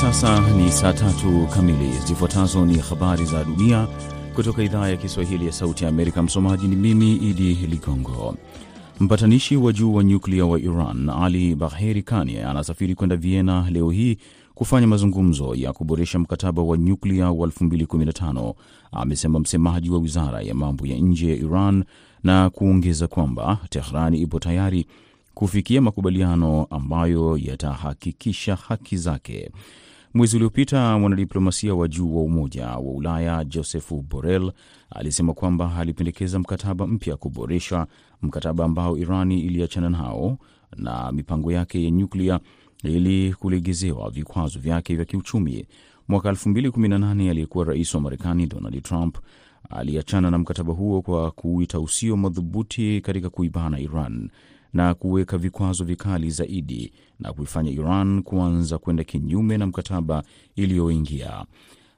sasa ni saa tatu kamili. Zifuatazo ni habari za dunia kutoka idhaa ya Kiswahili ya Sauti ya Amerika. Msomaji ni mimi Idi Ligongo. Mpatanishi wa juu wa nyuklia wa Iran Ali Bagheri Kani anasafiri kwenda Vienna leo hii kufanya mazungumzo ya kuboresha mkataba wa nyuklia wa 2015 amesema msemaji wa wizara ya mambo ya nje ya Iran, na kuongeza kwamba Tehrani ipo tayari kufikia makubaliano ambayo yatahakikisha haki zake. Mwezi uliopita mwanadiplomasia wa juu wa Umoja wa Ulaya Joseph Borrell alisema kwamba alipendekeza mkataba mpya kuboresha mkataba ambao Irani iliachana nao na mipango yake ya nyuklia ili kulegezewa vikwazo vyake vya kiuchumi. Mwaka 2018 aliyekuwa rais wa Marekani Donald Trump aliachana na mkataba huo kwa kuuita usio madhubuti katika kuibana Iran na kuweka vikwazo vikali zaidi na kuifanya Iran kuanza kwenda kinyume na mkataba iliyoingia.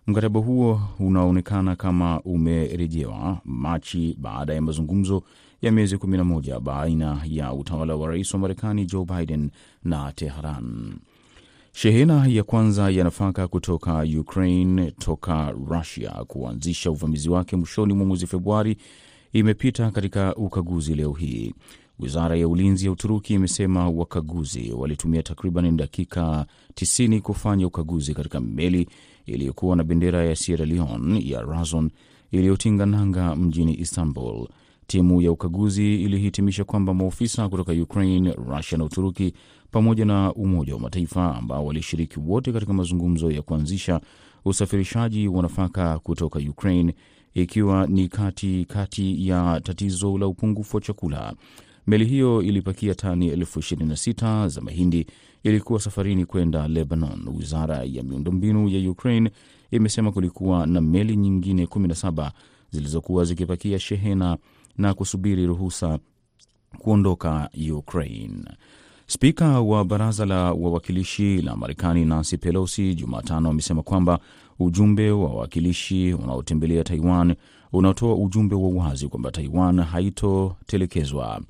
Mkataba huo unaonekana kama umerejewa Machi baada ya mazungumzo ya miezi 11 baina ya utawala wa rais wa Marekani Joe Biden na Teheran. Shehena ya kwanza ya nafaka kutoka Ukraine toka Russia kuanzisha uvamizi wake mwishoni mwa mwezi Februari imepita katika ukaguzi leo hii. Wizara ya ulinzi ya Uturuki imesema wakaguzi walitumia takriban dakika 90 kufanya ukaguzi katika meli iliyokuwa na bendera ya Sierra Leone ya Razon iliyotinga nanga mjini Istanbul. Timu ya ukaguzi ilihitimisha kwamba maofisa kutoka Ukraine, Rusia na Uturuki pamoja na Umoja wa Mataifa ambao walishiriki wote katika mazungumzo ya kuanzisha usafirishaji wa nafaka kutoka Ukraine, ikiwa ni kati kati ya tatizo la upungufu wa chakula. Meli hiyo ilipakia tani elfu 26 za mahindi, ilikuwa safarini kwenda Lebanon. Wizara ya miundombinu ya Ukraine imesema kulikuwa na meli nyingine 17 zilizokuwa zikipakia shehena na kusubiri ruhusa kuondoka Ukraine. Spika wa baraza la wawakilishi la Marekani Nancy Pelosi Jumatano amesema kwamba ujumbe wa wawakilishi unaotembelea Taiwan unatoa ujumbe wa wazi kwamba Taiwan haitotelekezwa.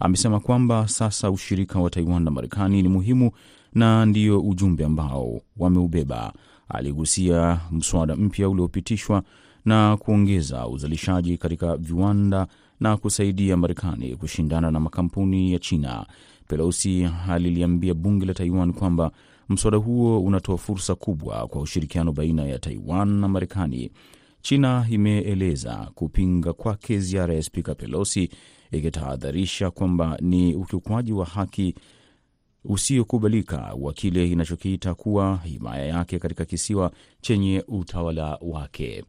Amesema kwamba sasa ushirika wa Taiwan na Marekani ni muhimu na ndio ujumbe ambao wameubeba. Aligusia mswada mpya uliopitishwa na kuongeza uzalishaji katika viwanda na kusaidia Marekani kushindana na makampuni ya China. Pelosi aliliambia bunge la Taiwan kwamba mswada huo unatoa fursa kubwa kwa ushirikiano baina ya Taiwan na Marekani. China imeeleza kupinga kwake ziara ya spika Pelosi, ikitahadharisha kwamba ni ukiukwaji wa haki usiokubalika wa kile inachokiita kuwa himaya yake katika kisiwa chenye utawala wake.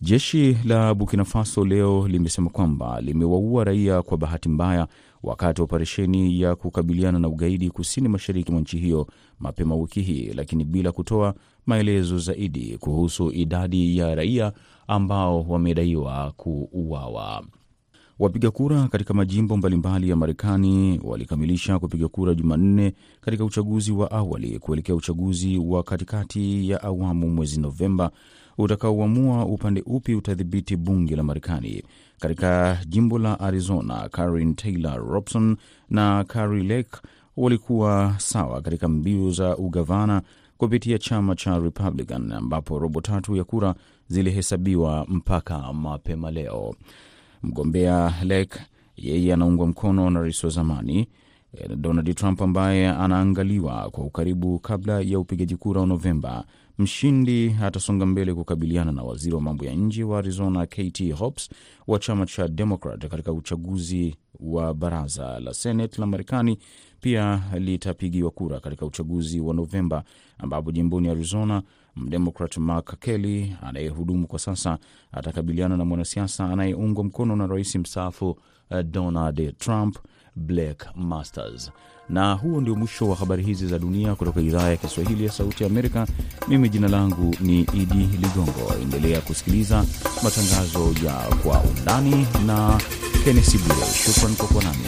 Jeshi la Burkina Faso leo limesema kwamba limewaua raia kwa bahati mbaya wakati wa operesheni ya kukabiliana na ugaidi kusini mashariki mwa nchi hiyo mapema wiki hii, lakini bila kutoa maelezo zaidi kuhusu idadi ya raia ambao wamedaiwa kuuawa. Wapiga kura katika majimbo mbalimbali ya Marekani walikamilisha kupiga kura Jumanne katika uchaguzi wa awali kuelekea uchaguzi wa katikati ya awamu mwezi Novemba utakaoamua upande upi utadhibiti bunge la Marekani. Katika jimbo la Arizona, Karin Taylor Robson na Carrie Lake walikuwa sawa katika mbio za ugavana kupitia chama cha Republican, ambapo robo tatu ya kura zilihesabiwa mpaka mapema leo. Mgombea Lake yeye anaungwa mkono na rais wa zamani Donald Trump ambaye anaangaliwa kwa ukaribu kabla ya upigaji kura wa Novemba. Mshindi atasonga mbele kukabiliana na waziri wa mambo ya nje wa Arizona KT Hobbs wa chama cha Democrat katika uchaguzi wa baraza la Senate la Marekani. Pia litapigiwa kura katika uchaguzi wa Novemba, ambapo jimboni Arizona mdemokrat Mark Kelly anayehudumu kwa sasa atakabiliana na mwanasiasa anayeungwa mkono na rais mstaafu Donald Trump, Blake Masters. Na huo ndio mwisho wa habari hizi za dunia kutoka idhaa ya Kiswahili ya Sauti ya Amerika. Mimi jina langu ni Idi Ligongo. Endelea kusikiliza matangazo ya Kwa Undani na Kennesi Bwire. Shukran kwa kuwa nami.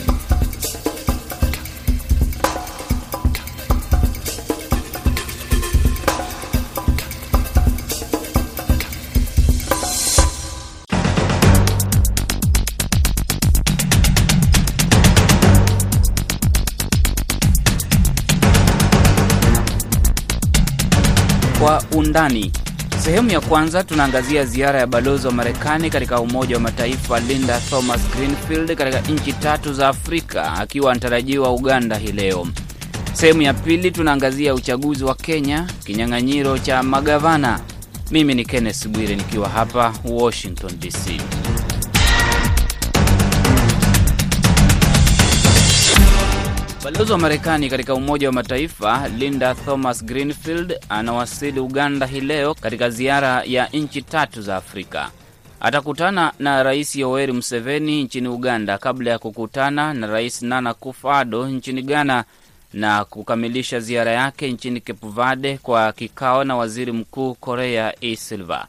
Undani. Sehemu ya kwanza tunaangazia ziara ya balozi wa Marekani katika Umoja wa Mataifa Linda Thomas Greenfield katika nchi tatu za Afrika akiwa anatarajiwa Uganda hii leo. Sehemu ya pili tunaangazia uchaguzi wa Kenya, kinyang'anyiro cha magavana. Mimi ni Kenneth Bwire nikiwa hapa Washington DC. Balozi wa Marekani katika Umoja wa Mataifa Linda Thomas Greenfield anawasili Uganda hii leo katika ziara ya nchi tatu za Afrika. Atakutana na Rais Yoweri Museveni nchini Uganda kabla ya kukutana na Rais Nana Akufo-Addo nchini Ghana na kukamilisha ziara yake nchini Cape Verde kwa kikao na Waziri Mkuu Korea E Silva.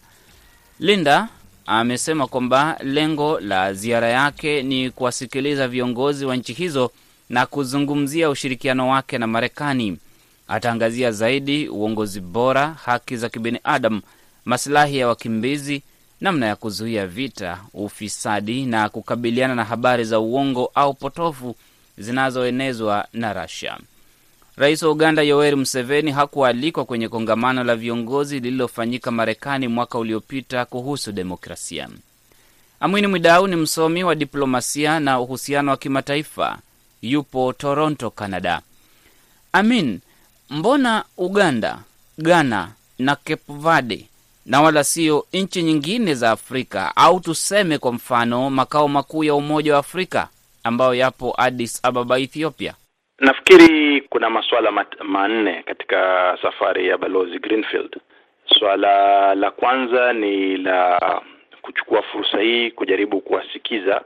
Linda amesema kwamba lengo la ziara yake ni kuwasikiliza viongozi wa nchi hizo na kuzungumzia ushirikiano wake na Marekani. Ataangazia zaidi uongozi bora, haki za kibinadamu, masilahi ya wakimbizi, namna ya kuzuia vita, ufisadi na kukabiliana na habari za uongo au potofu zinazoenezwa na Russia. Rais wa Uganda Yoweri Museveni hakualikwa kwenye kongamano la viongozi lililofanyika Marekani mwaka uliopita kuhusu demokrasia. Amwini Mwidau ni msomi wa diplomasia na uhusiano wa kimataifa yupo Toronto, Canada. Amin, mbona Uganda, Ghana na Cape Verde na wala sio nchi nyingine za Afrika au tuseme kwa mfano makao makuu ya Umoja wa Afrika ambayo yapo Addis Ababa, Ethiopia? Nafikiri kuna masuala manne katika safari ya Balozi Greenfield. Swala la kwanza ni la kuchukua fursa hii kujaribu kuwasikiza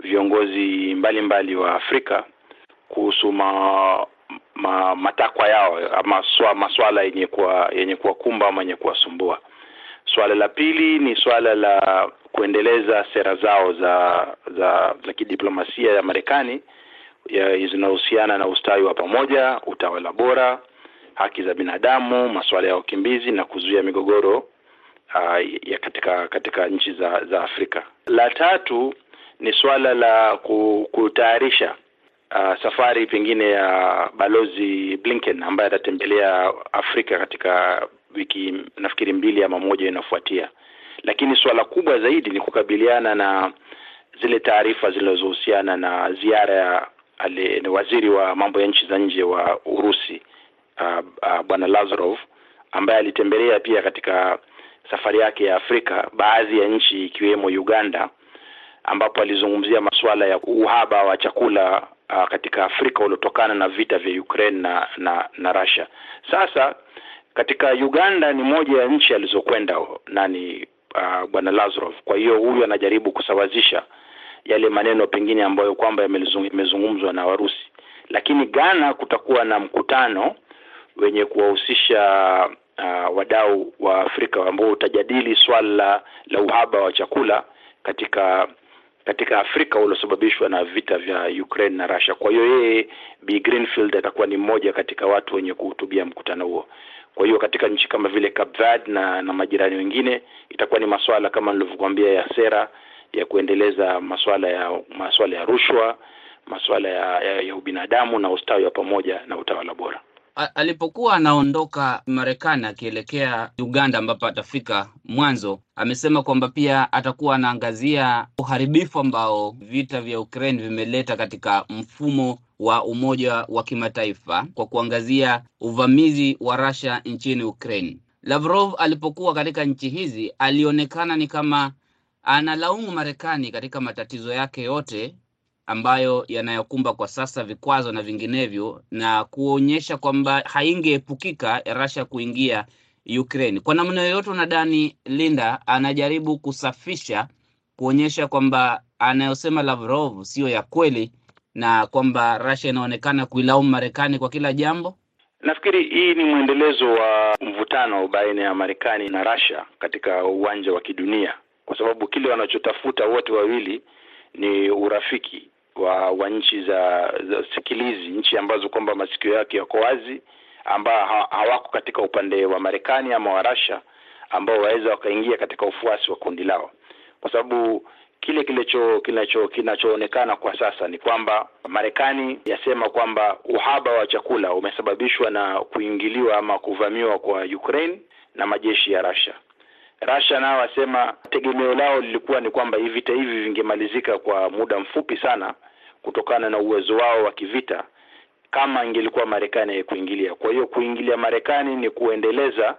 viongozi mbalimbali mbali wa Afrika kuhusu ma, ma, matakwa yao ama maswala yenye kuwa yenye kuwakumba ama yenye kuwasumbua. Swala la pili ni swala la kuendeleza sera zao za za za kidiplomasia ya Marekani zinahusiana na ustawi wa pamoja, utawala bora, haki za binadamu, masuala ya wakimbizi na kuzuia migogoro uh, ya katika katika nchi za za Afrika. La tatu ni swala la kutayarisha uh, safari pengine ya balozi Blinken ambaye atatembelea Afrika katika wiki nafikiri mbili ama moja inayofuatia. Lakini suala kubwa zaidi ni kukabiliana na zile taarifa zinazohusiana na ziara ya ale, waziri wa mambo ya nchi za nje wa Urusi uh, uh, bwana Lazarov ambaye alitembelea pia katika safari yake ya Afrika baadhi ya nchi ikiwemo Uganda ambapo alizungumzia masuala ya uhaba wa chakula uh, katika Afrika uliotokana na vita vya Ukraine na na, na Russia. Sasa katika Uganda ni moja ya nchi alizokwenda nani uh, bwana Lazarov. Kwa hiyo huyu anajaribu kusawazisha yale maneno pengine ambayo kwamba yamezungumzwa na Warusi, lakini Ghana kutakuwa na mkutano wenye kuwahusisha uh, wadau wa Afrika ambao utajadili swala la uhaba wa chakula katika katika Afrika uliosababishwa na vita vya Ukraine na Russia. Kwa hiyo yeye B Greenfield atakuwa ni mmoja katika watu wenye kuhutubia mkutano huo. Kwa hiyo katika nchi kama vile Cape na, na majirani wengine itakuwa ni masuala kama nilivyokuambia ya sera ya kuendeleza masuala ya masuala ya rushwa, masuala ya, ya, ya ubinadamu na ustawi wa pamoja na utawala bora. Alipokuwa anaondoka Marekani akielekea Uganda ambapo atafika mwanzo, amesema kwamba pia atakuwa anaangazia uharibifu ambao vita vya Ukraine vimeleta katika mfumo wa umoja wa kimataifa kwa kuangazia uvamizi wa Russia nchini Ukraine. Lavrov alipokuwa katika nchi hizi alionekana ni kama analaumu Marekani katika matatizo yake yote ambayo yanayokumba kwa sasa vikwazo na vinginevyo, na kuonyesha kwamba haingeepukika Russia kuingia Ukraine. Kwa namna yoyote, unadhani Linda anajaribu kusafisha, kuonyesha kwamba anayosema Lavrov siyo ya kweli na kwamba Russia inaonekana kuilaumu Marekani kwa kila jambo? Nafikiri hii ni mwendelezo wa mvutano baina ya Marekani na Russia katika uwanja wa kidunia, kwa sababu kile wanachotafuta wote wawili ni urafiki wa wa nchi za, za sikilizi, nchi ambazo kwamba masikio yake yako wazi, ambao ha, hawako katika upande wa Marekani ama wa Russia, ambao waweza wakaingia katika ufuasi wa kundi lao, kwa sababu kile kilicho kinacho kinachoonekana kwa sasa ni kwamba Marekani yasema kwamba uhaba wa chakula umesababishwa na kuingiliwa ama kuvamiwa kwa Ukraine, na majeshi ya Russia. Russia nao wasema tegemeo lao lilikuwa ni kwamba vita hivi vingemalizika kwa muda mfupi sana kutokana na uwezo wao wa kivita kama ingelikuwa Marekani kuingilia. Kwa hiyo kuingilia Marekani ni kuendeleza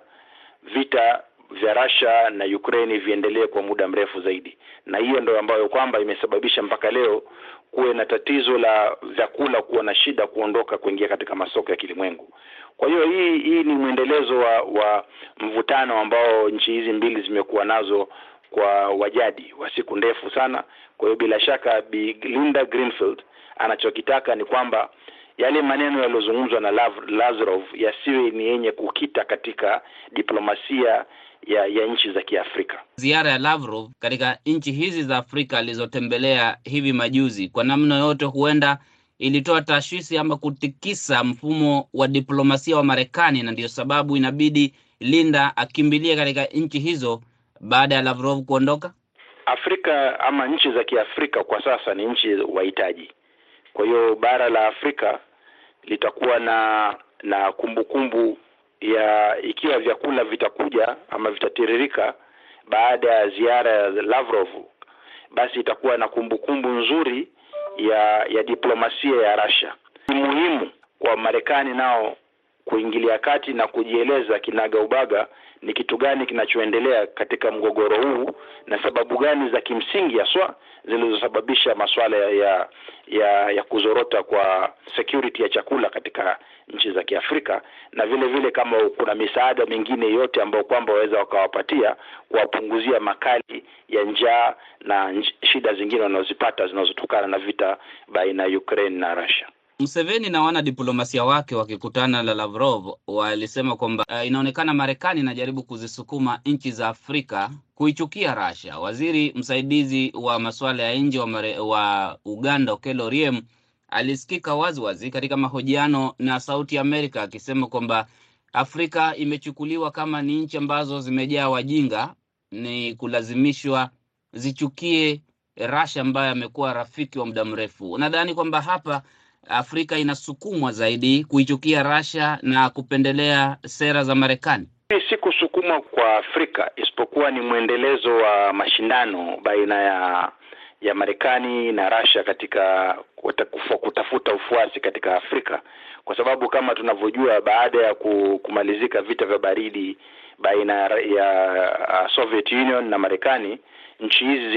vita vya Russia na Ukraine viendelee kwa muda mrefu zaidi, na hiyo ndio ambayo kwamba imesababisha mpaka leo kuwe na tatizo la vyakula kuwa na shida kuondoka kuingia katika masoko ya kilimwengu. Kwa hiyo hii hii ni mwendelezo wa, wa mvutano ambao nchi hizi mbili zimekuwa nazo kwa wajadi wa siku ndefu sana. Kwa hiyo bila shaka Bi Linda Greenfield anachokitaka ni kwamba yale maneno yaliyozungumzwa na Lavrov yasiwe ni yenye kukita katika diplomasia ya, ya nchi za Kiafrika. Ziara ya Lavrov katika nchi hizi za Afrika alizotembelea hivi majuzi, kwa namna yote, huenda ilitoa tashwishi ama kutikisa mfumo wa diplomasia wa Marekani, na ndiyo sababu inabidi Linda akimbilie katika nchi hizo baada ya Lavrov kuondoka. Afrika ama nchi za Kiafrika kwa sasa ni nchi wahitaji. Kwa hiyo bara la Afrika litakuwa na na kumbukumbu kumbu ya ikiwa vyakula vitakuja ama vitatiririka baada ya ziara ya Lavrov, basi itakuwa na kumbukumbu kumbu nzuri ya ya diplomasia ya Russia. Ni muhimu kwa Marekani nao kuingilia kati na kujieleza kinaga ubaga ni kitu gani kinachoendelea katika mgogoro huu na sababu gani za kimsingi haswa zilizosababisha masuala ya ya ya kuzorota kwa security ya chakula katika nchi za Kiafrika, na vile vile kama kuna misaada mingine yote ambayo kwamba waweza wakawapatia kuwapunguzia makali ya njaa na shida zingine wanazozipata zinazotokana na vita baina ya Ukraine na Russia. Museveni na wanadiplomasia wake wakikutana na Lavrov walisema kwamba uh, inaonekana Marekani inajaribu kuzisukuma nchi za Afrika kuichukia Russia. Waziri msaidizi wa masuala ya nje wa, wa Uganda Okello Oryem alisikika waziwazi katika mahojiano na Sauti Amerika akisema kwamba Afrika imechukuliwa kama ni nchi ambazo zimejaa wajinga, ni kulazimishwa zichukie Russia ambayo amekuwa rafiki wa muda mrefu. Nadhani kwamba hapa Afrika inasukumwa zaidi kuichukia Russia na kupendelea sera za Marekani. Si kusukumwa kwa Afrika, isipokuwa ni mwendelezo wa mashindano baina ya ya Marekani na Russia katika kutafuta ufuasi katika Afrika, kwa sababu kama tunavyojua, baada ya kumalizika vita vya baridi baina ya Soviet Union na Marekani, nchi hizi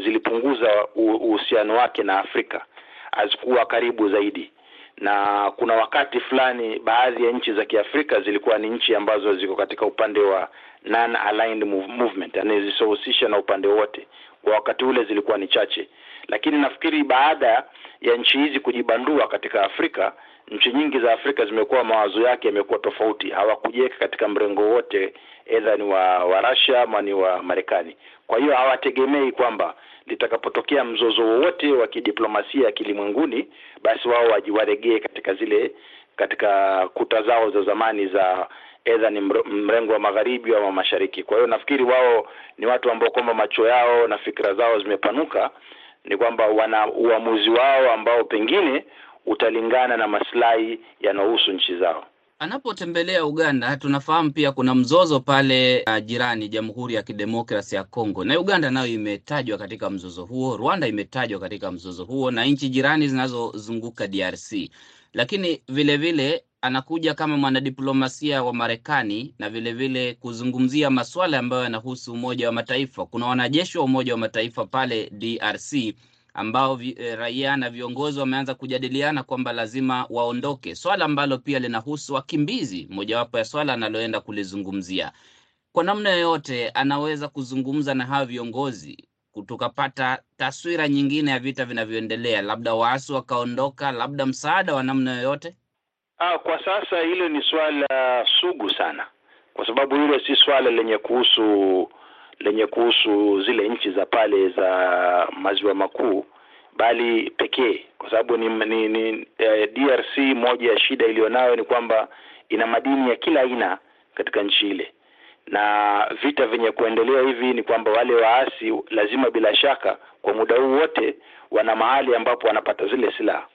zilipunguza uhusiano wake na Afrika hazikuwa karibu zaidi, na kuna wakati fulani baadhi ya nchi za Kiafrika zilikuwa ni nchi ambazo ziko katika upande wa non aligned movement, yani zisizohusisha na upande wote. Kwa wakati ule zilikuwa ni chache, lakini nafikiri baada ya nchi hizi kujibandua katika Afrika, nchi nyingi za Afrika zimekuwa mawazo yake yamekuwa tofauti, hawakujeka katika mrengo wote, edha ni wa, wa Russia ama ni wa Marekani. Kwa hiyo hawategemei kwamba litakapotokea mzozo wowote wa kidiplomasia kilimwenguni, basi wao wajiwaregee katika zile katika kuta zao za zamani za edha ni mrengo wa magharibi ama mashariki. Kwa hiyo nafikiri wao ni watu ambao kwamba macho yao na fikra zao zimepanuka, ni kwamba wana uamuzi wao ambao pengine utalingana na maslahi yanayohusu nchi zao. Anapotembelea Uganda, tunafahamu pia kuna mzozo pale uh, jirani Jamhuri ya Kidemokrasi ya Kongo, na Uganda nayo imetajwa katika mzozo huo. Rwanda imetajwa katika mzozo huo na nchi jirani zinazozunguka DRC, lakini vilevile vile, anakuja kama mwanadiplomasia wa Marekani na vilevile vile kuzungumzia masuala ambayo yanahusu Umoja wa Mataifa. Kuna wanajeshi wa Umoja wa Mataifa pale DRC ambao vi, e, raia na viongozi wameanza kujadiliana kwamba lazima waondoke, swala ambalo pia linahusu wakimbizi, mojawapo ya swala analoenda kulizungumzia. Kwa namna yoyote, anaweza kuzungumza na hawa viongozi tukapata taswira nyingine ya vita vinavyoendelea, labda waasi wakaondoka, labda msaada wa namna yoyote. Ah, kwa sasa hilo ni swala sugu sana, kwa sababu hilo si swala lenye kuhusu lenye kuhusu zile nchi za pale za maziwa makuu bali pekee, kwa sababu ni, ni, ni eh, DRC moja ya shida iliyonayo ni kwamba ina madini ya kila aina katika nchi ile, na vita vyenye kuendelea hivi ni kwamba wale waasi lazima bila shaka kwa muda huu wote wana mahali ambapo wanapata zile silaha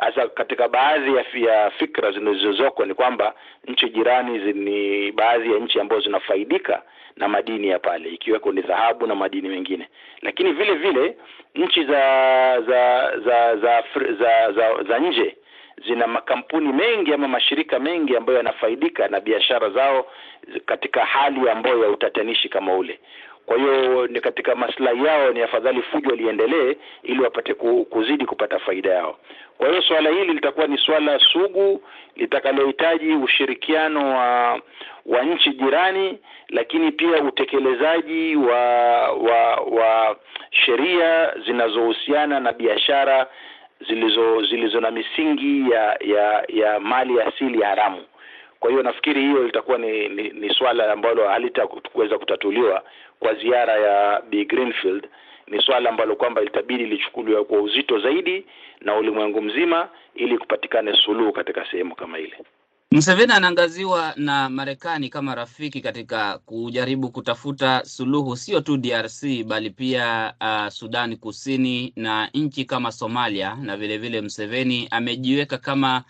Sasa katika baadhi ya, ya fikra zinazozoko ni kwamba nchi jirani ni baadhi ya nchi ambazo zinafaidika na madini ya pale ikiweko ni dhahabu na madini mengine, lakini vile vile nchi za za za za za, za, za nje zina makampuni mengi ama mashirika mengi ambayo yanafaidika na biashara zao katika hali ambayo ya utatanishi kama ule. Kwa hiyo ni katika maslahi yao, ni afadhali fujo liendelee ili wapate kuzidi kupata faida yao. Kwa hiyo swala hili litakuwa ni swala sugu litakalohitaji ushirikiano wa wa nchi jirani, lakini pia utekelezaji wa wa wa sheria zinazohusiana na biashara zilizo zilizo na misingi ya ya ya mali asili haramu. Kwa hiyo nafikiri hiyo litakuwa ni, ni, ni swala ambalo halitakuweza kutatuliwa kwa ziara ya Bi Greenfield. Ni swala ambalo kwamba litabidi lichukuliwe kwa uzito zaidi na ulimwengu mzima ili kupatikane suluhu katika sehemu kama ile. Museveni anaangaziwa na Marekani kama rafiki katika kujaribu kutafuta suluhu sio tu DRC bali pia uh, Sudani Kusini na nchi kama Somalia, na vilevile Museveni amejiweka kama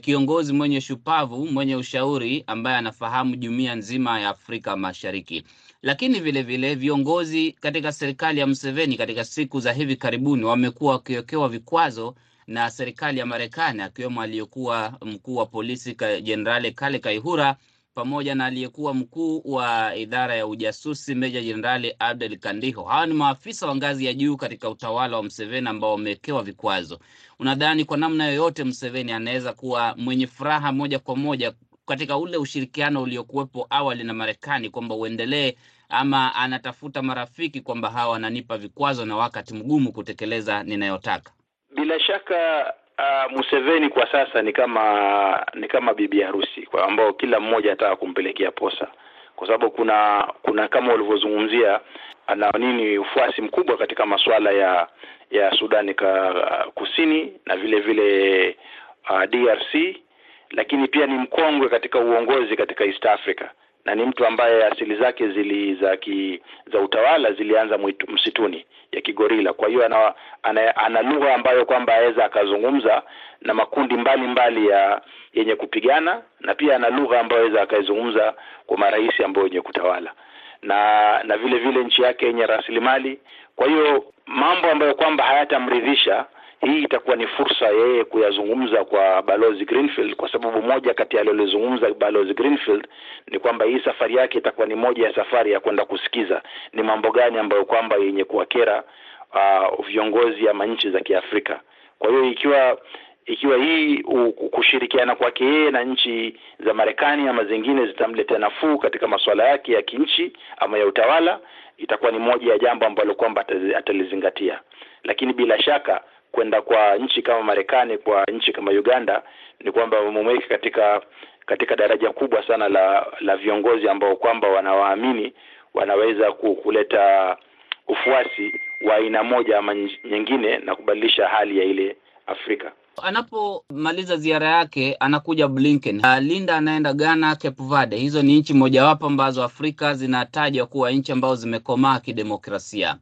kiongozi mwenye shupavu, mwenye ushauri ambaye anafahamu jumuiya nzima ya Afrika Mashariki. Lakini vilevile vile, viongozi katika serikali ya Museveni katika siku za hivi karibuni wamekuwa wakiwekewa vikwazo na serikali ya Marekani akiwemo aliyekuwa mkuu wa polisi Jenerali Kale Kaihura pamoja na aliyekuwa mkuu wa idara ya ujasusi Meja Jenerali Abdel Kandiho. Hawa ni maafisa wa ngazi ya juu katika utawala wa Mseveni ambao wamewekewa vikwazo. Unadhani kwa namna yoyote Mseveni anaweza kuwa mwenye furaha moja kwa moja katika ule ushirikiano uliokuwepo awali na Marekani kwamba uendelee, ama anatafuta marafiki kwamba hawa wananipa vikwazo na wakati mgumu kutekeleza ninayotaka? Bila shaka uh, Museveni kwa sasa ni kama ni kama bibi harusi kwa ambao kila mmoja anataka kumpelekea posa, kwa sababu kuna kuna kama ulivyozungumzia, ana nini ufuasi mkubwa katika masuala ya ya Sudani ka Kusini na vile vile uh, DRC, lakini pia ni mkongwe katika uongozi katika East Africa na ni mtu ambaye asili zake zili za ki, za utawala zilianza mwitu, msituni ya kigorila. Kwa hiyo ana, ana, ana lugha ambayo kwamba aweza akazungumza na makundi mbalimbali mbali ya yenye kupigana na pia ana lugha ambayo aweza akaizungumza kwa marais ambao wenye kutawala na na vile vile nchi yake yenye rasilimali. Kwa hiyo mambo ambayo kwamba hayatamridhisha hii itakuwa ni fursa yeye kuyazungumza kwa balozi Greenfield, kwa sababu moja kati ya alilozungumza balozi Greenfield ni kwamba hii safari yake itakuwa ni moja ya safari ya kwenda kusikiza ni mambo gani ambayo kwamba yenye kuwakera uh, viongozi ama nchi za Kiafrika. Kwa hiyo ikiwa ikiwa hii kushirikiana kwake yeye na nchi za Marekani ama zingine zitamletea nafuu katika masuala yake ya kinchi ama ya utawala, itakuwa ni moja ya jambo ambalo kwamba atalizingatia, lakini bila shaka kwenda kwa nchi kama Marekani kwa nchi kama Uganda ni kwamba wamemweka katika katika daraja kubwa sana la la viongozi ambao kwamba wanawaamini wanaweza kuleta ufuasi wa aina moja ama nyingine na kubadilisha hali ya ile Afrika. Anapomaliza ziara yake anakuja Blinken. Uh, Linda anaenda Ghana, Cape Verde. Hizo ni nchi mojawapo ambazo Afrika zinatajwa kuwa nchi ambazo zimekomaa kidemokrasia.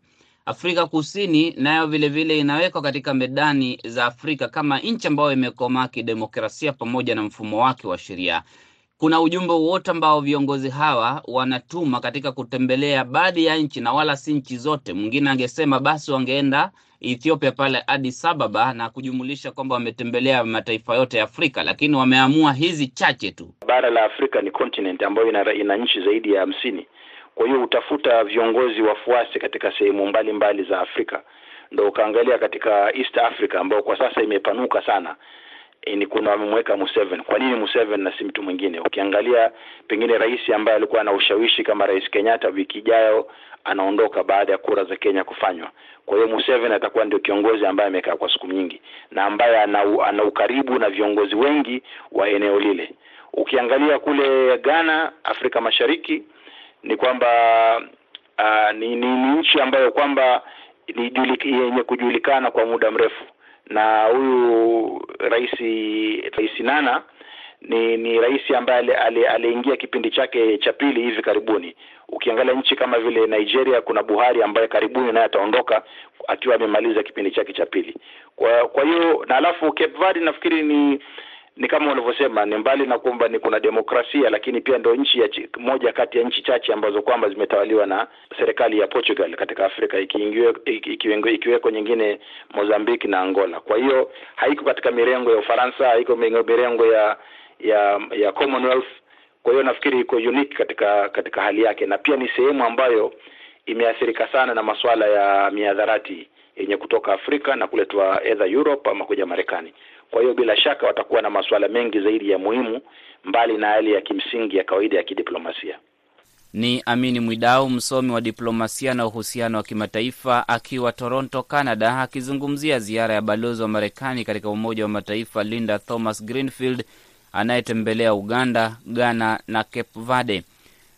Afrika Kusini nayo vilevile inawekwa katika medani za Afrika kama nchi ambayo imekomaa kidemokrasia pamoja na mfumo wake wa sheria. Kuna ujumbe wote ambao viongozi hawa wanatuma katika kutembelea baadhi ya nchi na wala si nchi zote. Mwingine angesema basi wangeenda Ethiopia pale Addis Ababa na kujumulisha kwamba wametembelea mataifa yote ya Afrika, lakini wameamua hizi chache tu. Bara la Afrika ni continent ambayo ina, ina nchi zaidi ya hamsini. Kwa hiyo utafuta viongozi wafuasi katika sehemu mbalimbali za Afrika, ndo ukaangalia katika East Africa ambao kwa sasa imepanuka sana e, ni kuna wamemweka Museveni. Kwa nini Museveni na si mtu mwingine? Ukiangalia pengine rais ambaye alikuwa ana ushawishi kama Rais Kenyatta, wiki ijayo anaondoka baada ya kura za Kenya kufanywa. Kwa hiyo Museveni atakuwa ndio kiongozi ambaye amekaa kwa siku nyingi na ambaye ana ukaribu na viongozi wengi wa eneo lile. Ukiangalia kule Ghana, Afrika Mashariki ni kwamba uh, ni, ni, ni nchi ambayo kwamba yenye kujulikana kwa muda mrefu, na huyu rais Rais Nana ni ni rais ambaye aliingia kipindi chake cha pili hivi karibuni. ukiangalia nchi kama vile Nigeria, kuna Buhari ambaye karibuni naye ataondoka akiwa amemaliza kipindi chake cha pili. Kwa kwa hiyo na alafu Cape Verde nafikiri ni ni kama ulivyosema, ni mbali na kwamba ni kuna demokrasia, lakini pia ndio nchi ya moja kati ya nchi chache ambazo kwamba zimetawaliwa na serikali ya Portugal katika Afrika, ikiweko ikiweko nyingine Mozambique na Angola. Kwa hiyo haiko katika mirengo ya Ufaransa, haiko mirengo ya ya ya Commonwealth. Kwa hiyo nafikiri iko unique katika katika hali yake, na pia ni sehemu ambayo imeathirika sana na masuala ya miadharati yenye kutoka Afrika na kuletwa either Europe ama kuja Marekani. Kwa hiyo bila shaka watakuwa na masuala mengi zaidi ya muhimu mbali na yale ya kimsingi ya kawaida ya kidiplomasia. Ni Amini Mwidau, msomi wa diplomasia na uhusiano wa kimataifa, akiwa Toronto, Canada, akizungumzia ziara ya balozi wa Marekani katika Umoja wa Mataifa Linda Thomas Greenfield anayetembelea Uganda, Ghana na Cape Verde.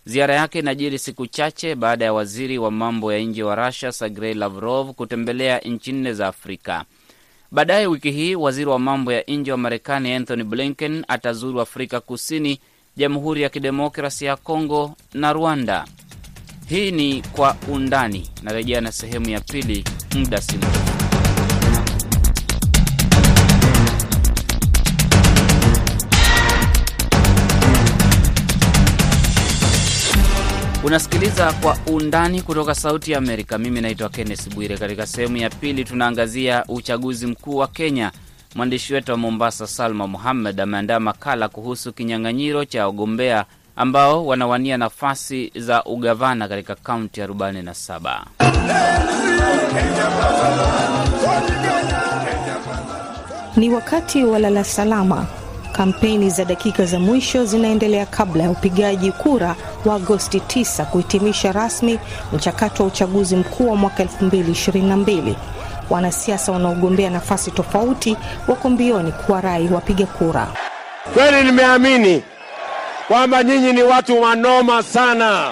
Ziara yake inajiri siku chache baada ya waziri wa mambo ya nje wa Russia Sergei Lavrov kutembelea nchi nne za Afrika. Baadaye wiki hii waziri wa mambo ya nje wa Marekani Anthony Blinken atazuru Afrika Kusini, Jamhuri ya Kidemokrasia ya Kongo na Rwanda. Hii ni Kwa Undani. Narejea na sehemu ya pili muda si mrefu. Unasikiliza Kwa Undani kutoka Sauti ya Amerika. Mimi naitwa Kenneth Bwire. Katika sehemu ya pili, tunaangazia uchaguzi mkuu wa Kenya. Mwandishi wetu wa Mombasa, Salma Muhammed, ameandaa makala kuhusu kinyang'anyiro cha wagombea ambao wanawania nafasi za ugavana katika kaunti 47. Ni wakati wa lala salama. Kampeni za dakika za mwisho zinaendelea kabla ya upigaji kura wa Agosti 9 kuhitimisha rasmi mchakato wa uchaguzi mkuu wa mwaka 2022. Wanasiasa wanaogombea nafasi tofauti wako mbioni kuwarai wapiga kura. Kweli nimeamini kwamba nyinyi ni watu wanoma sana.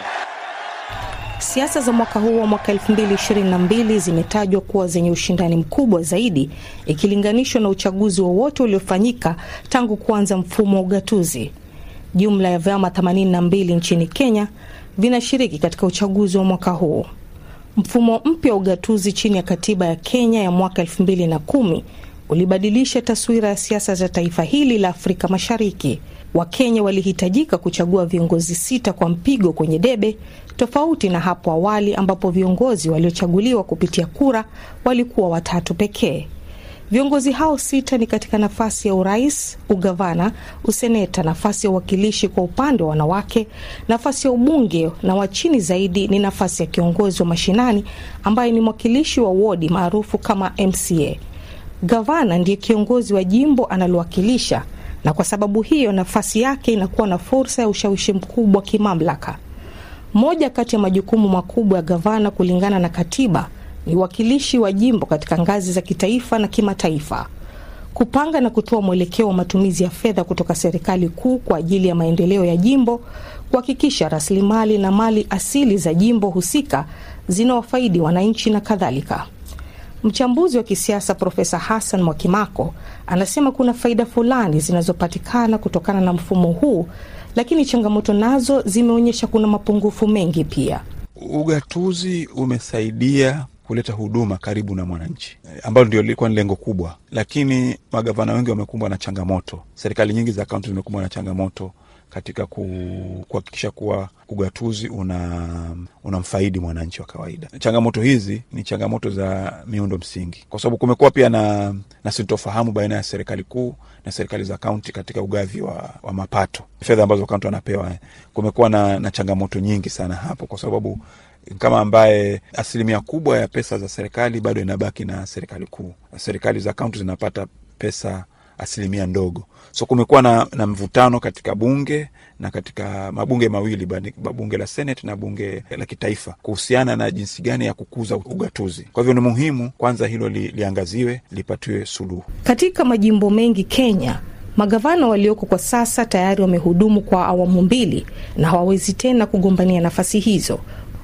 Siasa za mwaka huu wa mwaka 2022 zimetajwa kuwa zenye ushindani mkubwa zaidi ikilinganishwa na uchaguzi wowote uliofanyika tangu kuanza mfumo wa ugatuzi. Jumla ya vyama 82 nchini Kenya vinashiriki katika uchaguzi wa mwaka huu. Mfumo mpya wa ugatuzi chini ya katiba ya Kenya ya mwaka 2010 ulibadilisha taswira ya siasa za taifa hili la Afrika Mashariki. Wakenya walihitajika kuchagua viongozi sita kwa mpigo kwenye debe, tofauti na hapo awali ambapo viongozi waliochaguliwa kupitia kura walikuwa watatu pekee. Viongozi hao sita ni katika nafasi ya urais, ugavana, useneta, nafasi ya uwakilishi kwa upande wa wanawake, nafasi ya ubunge, na wa chini zaidi ni nafasi ya kiongozi wa mashinani ambaye ni mwakilishi wa wodi maarufu kama MCA. Gavana ndiye kiongozi wa jimbo analowakilisha na kwa sababu hiyo nafasi yake inakuwa na fursa ya ushawishi mkubwa kimamlaka. Moja kati ya majukumu makubwa ya gavana kulingana na katiba ni uwakilishi wa jimbo katika ngazi za kitaifa na kimataifa, kupanga na kutoa mwelekeo wa matumizi ya fedha kutoka serikali kuu kwa ajili ya maendeleo ya jimbo, kuhakikisha rasilimali na mali asili za jimbo husika zinawafaidi wananchi na kadhalika. Mchambuzi wa kisiasa Profesa Hassan Mwakimako anasema kuna faida fulani zinazopatikana kutokana na mfumo huu, lakini changamoto nazo zimeonyesha kuna mapungufu mengi pia. Ugatuzi umesaidia kuleta huduma karibu na mwananchi, ambalo ndio lilikuwa ni lengo kubwa, lakini magavana wengi wamekumbwa na changamoto. Serikali nyingi za kaunti zimekumbwa na changamoto katika kuhakikisha kuwa ugatuzi una unamfaidi mwananchi wa kawaida. Changamoto hizi ni changamoto za miundo msingi, kwa sababu kumekuwa pia na, na sintofahamu baina ya serikali kuu na serikali za kaunti katika ugavi wa, wa mapato, fedha ambazo kaunti wanapewa. Kumekuwa na, na changamoto nyingi sana hapo, kwa sababu kama ambaye asilimia kubwa ya pesa za serikali bado inabaki na serikali kuu, serikali za kaunti zinapata pesa asilimia ndogo. So kumekuwa na, na mvutano katika bunge na katika mabunge mawili, bunge la Senate na bunge la kitaifa kuhusiana na jinsi gani ya kukuza ugatuzi. Kwa hivyo ni muhimu kwanza hilo li, liangaziwe lipatiwe suluhu. Katika majimbo mengi Kenya, magavana walioko kwa sasa tayari wamehudumu kwa awamu mbili na hawawezi tena kugombania nafasi hizo.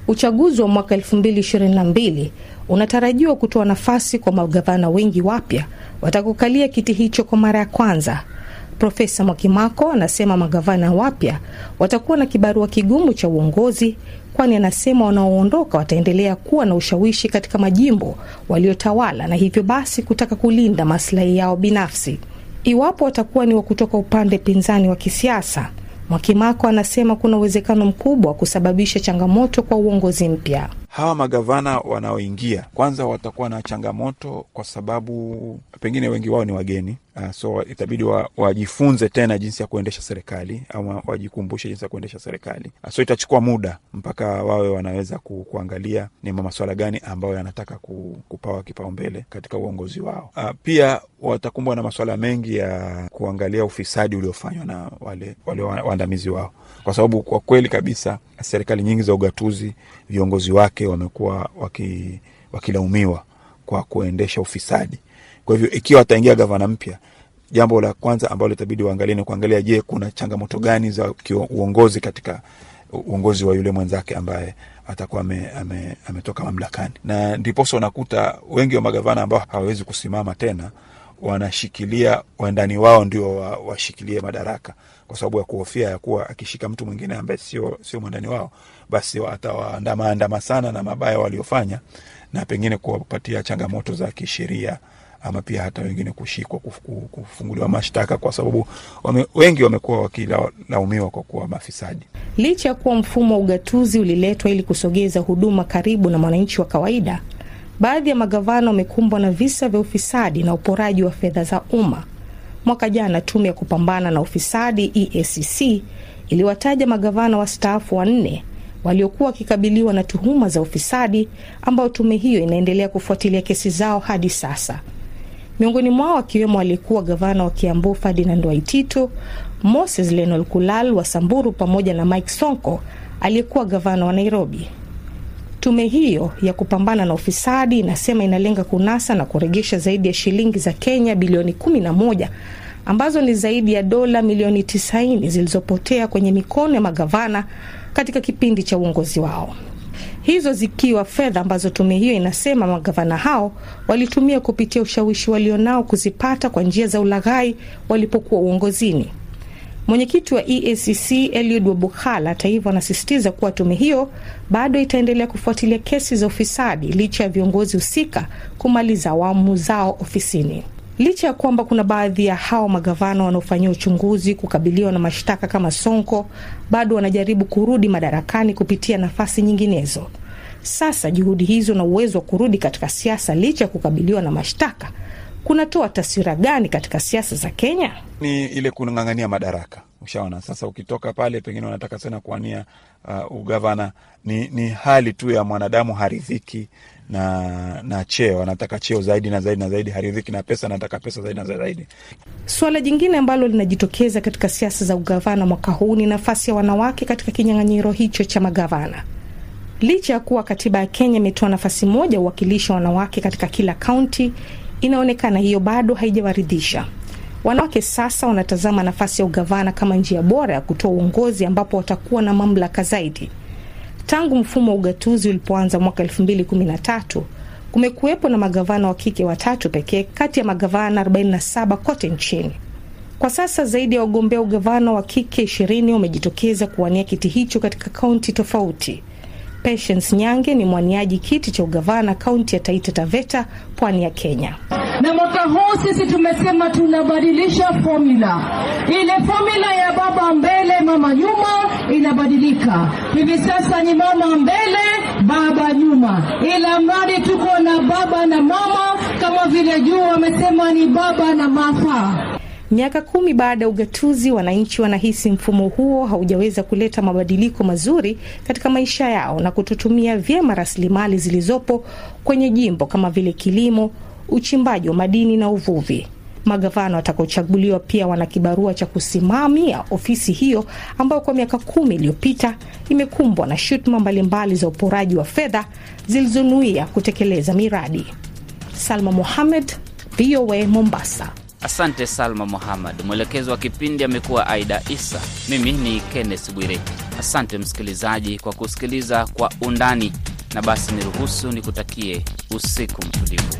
Uchaguzi wa mwaka 2022 unatarajiwa kutoa nafasi kwa magavana wengi wapya watakukalia kiti hicho kwa mara ya kwanza. Profesa Mwakimako anasema magavana wapya watakuwa na kibarua kigumu cha uongozi, kwani anasema wanaoondoka wataendelea kuwa na ushawishi katika majimbo waliotawala na hivyo basi kutaka kulinda maslahi yao binafsi. Iwapo watakuwa ni wa kutoka upande pinzani wa kisiasa, Mwakimako anasema kuna uwezekano mkubwa wa kusababisha changamoto kwa uongozi mpya. Hawa magavana wanaoingia kwanza watakuwa na changamoto kwa sababu pengine wengi wao ni wageni. Uh, so itabidi wa, wajifunze tena jinsi ya kuendesha serikali ama wajikumbushe jinsi ya kuendesha serikali. Uh, so itachukua muda mpaka wawe wanaweza ku, kuangalia ni maswala gani ambayo yanataka ku, kupawa kipaumbele katika uongozi wao. Uh, pia watakumbwa na maswala mengi ya kuangalia ufisadi uliofanywa na wale, wale waandamizi wao, kwa sababu kwa kweli kabisa serikali nyingi za ugatuzi viongozi wake wamekuwa waki, wakilaumiwa kwa kuendesha ufisadi. Kwa hivyo ikiwa ataingia gavana mpya, jambo la kwanza ambalo itabidi waangalie ni kuangalia, je, kuna changamoto gani za uongozi katika uongozi wa yule mwenzake ambaye atakuwa ame, ame, ametoka mamlakani, na ndiposa unakuta wengi wa magavana ambao hawawezi kusimama tena wanashikilia wandani wao ndio washikilie wa madaraka kwa sababu ya kuhofia ya kuwa akishika mtu mwingine ambaye sio sio mwandani wao, basi atawaandamaandama sana na mabaya waliofanya, na pengine kuwapatia changamoto za kisheria ama pia hata wengine kushikwa, kufunguliwa mashtaka, kwa sababu wame, wengi wamekuwa wakilaumiwa kwa kuwa mafisadi. Licha ya kuwa mfumo wa ugatuzi uliletwa ili kusogeza huduma karibu na mwananchi wa kawaida, baadhi ya magavana wamekumbwa na visa vya ufisadi na uporaji wa fedha za umma. Mwaka jana tume ya kupambana na ufisadi EACC iliwataja magavana wastaafu wanne waliokuwa wakikabiliwa na tuhuma za ufisadi, ambao tume hiyo inaendelea kufuatilia kesi zao hadi sasa. Miongoni mwao akiwemo aliyekuwa gavana wa Kiambu Ferdinand Waititu, Moses Lenol Kulal wa Samburu pamoja na Mike Sonko aliyekuwa gavana wa Nairobi. Tume hiyo ya kupambana na ufisadi inasema inalenga kunasa na kuregesha zaidi ya shilingi za Kenya bilioni 11 ambazo ni zaidi ya dola milioni 90 zilizopotea kwenye mikono ya magavana katika kipindi cha uongozi wao, hizo zikiwa fedha ambazo tume hiyo inasema magavana hao walitumia kupitia ushawishi walionao kuzipata kwa njia za ulaghai walipokuwa uongozini. Mwenyekiti wa EACC Eliud Wabukhala hata hivyo anasisitiza kuwa tume hiyo bado itaendelea kufuatilia kesi za ufisadi licha ya viongozi husika kumaliza awamu zao ofisini. Licha ya kwamba kuna baadhi ya hao magavana wanaofanyia uchunguzi kukabiliwa na mashtaka kama Sonko, bado wanajaribu kurudi madarakani kupitia nafasi nyinginezo. Sasa juhudi hizo na uwezo wa kurudi katika siasa licha ya kukabiliwa na mashtaka kunatoa taswira gani katika siasa za Kenya? Ni ile kung'ang'ania madaraka. Ushaona, sasa ukitoka pale, pengine wanataka sana kuania uh, ugavana. Ni, ni hali tu ya mwanadamu haridhiki na na cheo, anataka cheo zaidi na zaidi na zaidi, haridhiki na pesa, anataka pesa zaidi na zaidi. Suala jingine ambalo linajitokeza katika siasa za ugavana mwaka huu ni nafasi ya wanawake katika kinyang'anyiro hicho cha magavana. Licha ya kuwa katiba ya Kenya imetoa nafasi moja uwakilishi wa wanawake katika kila kaunti, inaonekana hiyo bado haijawaridhisha wanawake. Sasa wanatazama nafasi ya ugavana kama njia bora ya kutoa uongozi ambapo watakuwa na mamlaka zaidi. Tangu mfumo wa ugatuzi ulipoanza mwaka elfu mbili kumi na tatu kumekuwepo na magavana wa kike watatu pekee kati ya magavana 47 kote nchini. Kwa sasa zaidi ya wagombea ugavana wa kike ishirini wamejitokeza kuwania kiti hicho katika kaunti tofauti. Patience Nyange ni mwaniaji kiti cha ugavana kaunti ya Taita Taveta, pwani ya Kenya. Na mwaka huu sisi tumesema tunabadilisha formula. Ile formula ya baba mbele mama nyuma inabadilika. Hivi sasa ni mama mbele baba nyuma, ila mradi tuko na baba na mama, kama vile juu wamesema ni baba na Martha. Miaka kumi baada ya ugatuzi, wananchi wanahisi mfumo huo haujaweza kuleta mabadiliko mazuri katika maisha yao na kutotumia vyema rasilimali zilizopo kwenye jimbo kama vile kilimo, uchimbaji wa madini na uvuvi. Magavana watakaochaguliwa pia wana kibarua cha kusimamia ofisi hiyo ambayo kwa miaka kumi iliyopita imekumbwa na shutuma mbalimbali za uporaji wa fedha zilizonuia kutekeleza miradi. Salma Mohamed, VOA Mombasa. Asante Salma Muhammad. Mwelekezi wa kipindi amekuwa Aida Isa. Mimi ni Kenneth Bwire. Asante msikilizaji kwa kusikiliza kwa undani, na basi niruhusu nikutakie usiku mtulivu.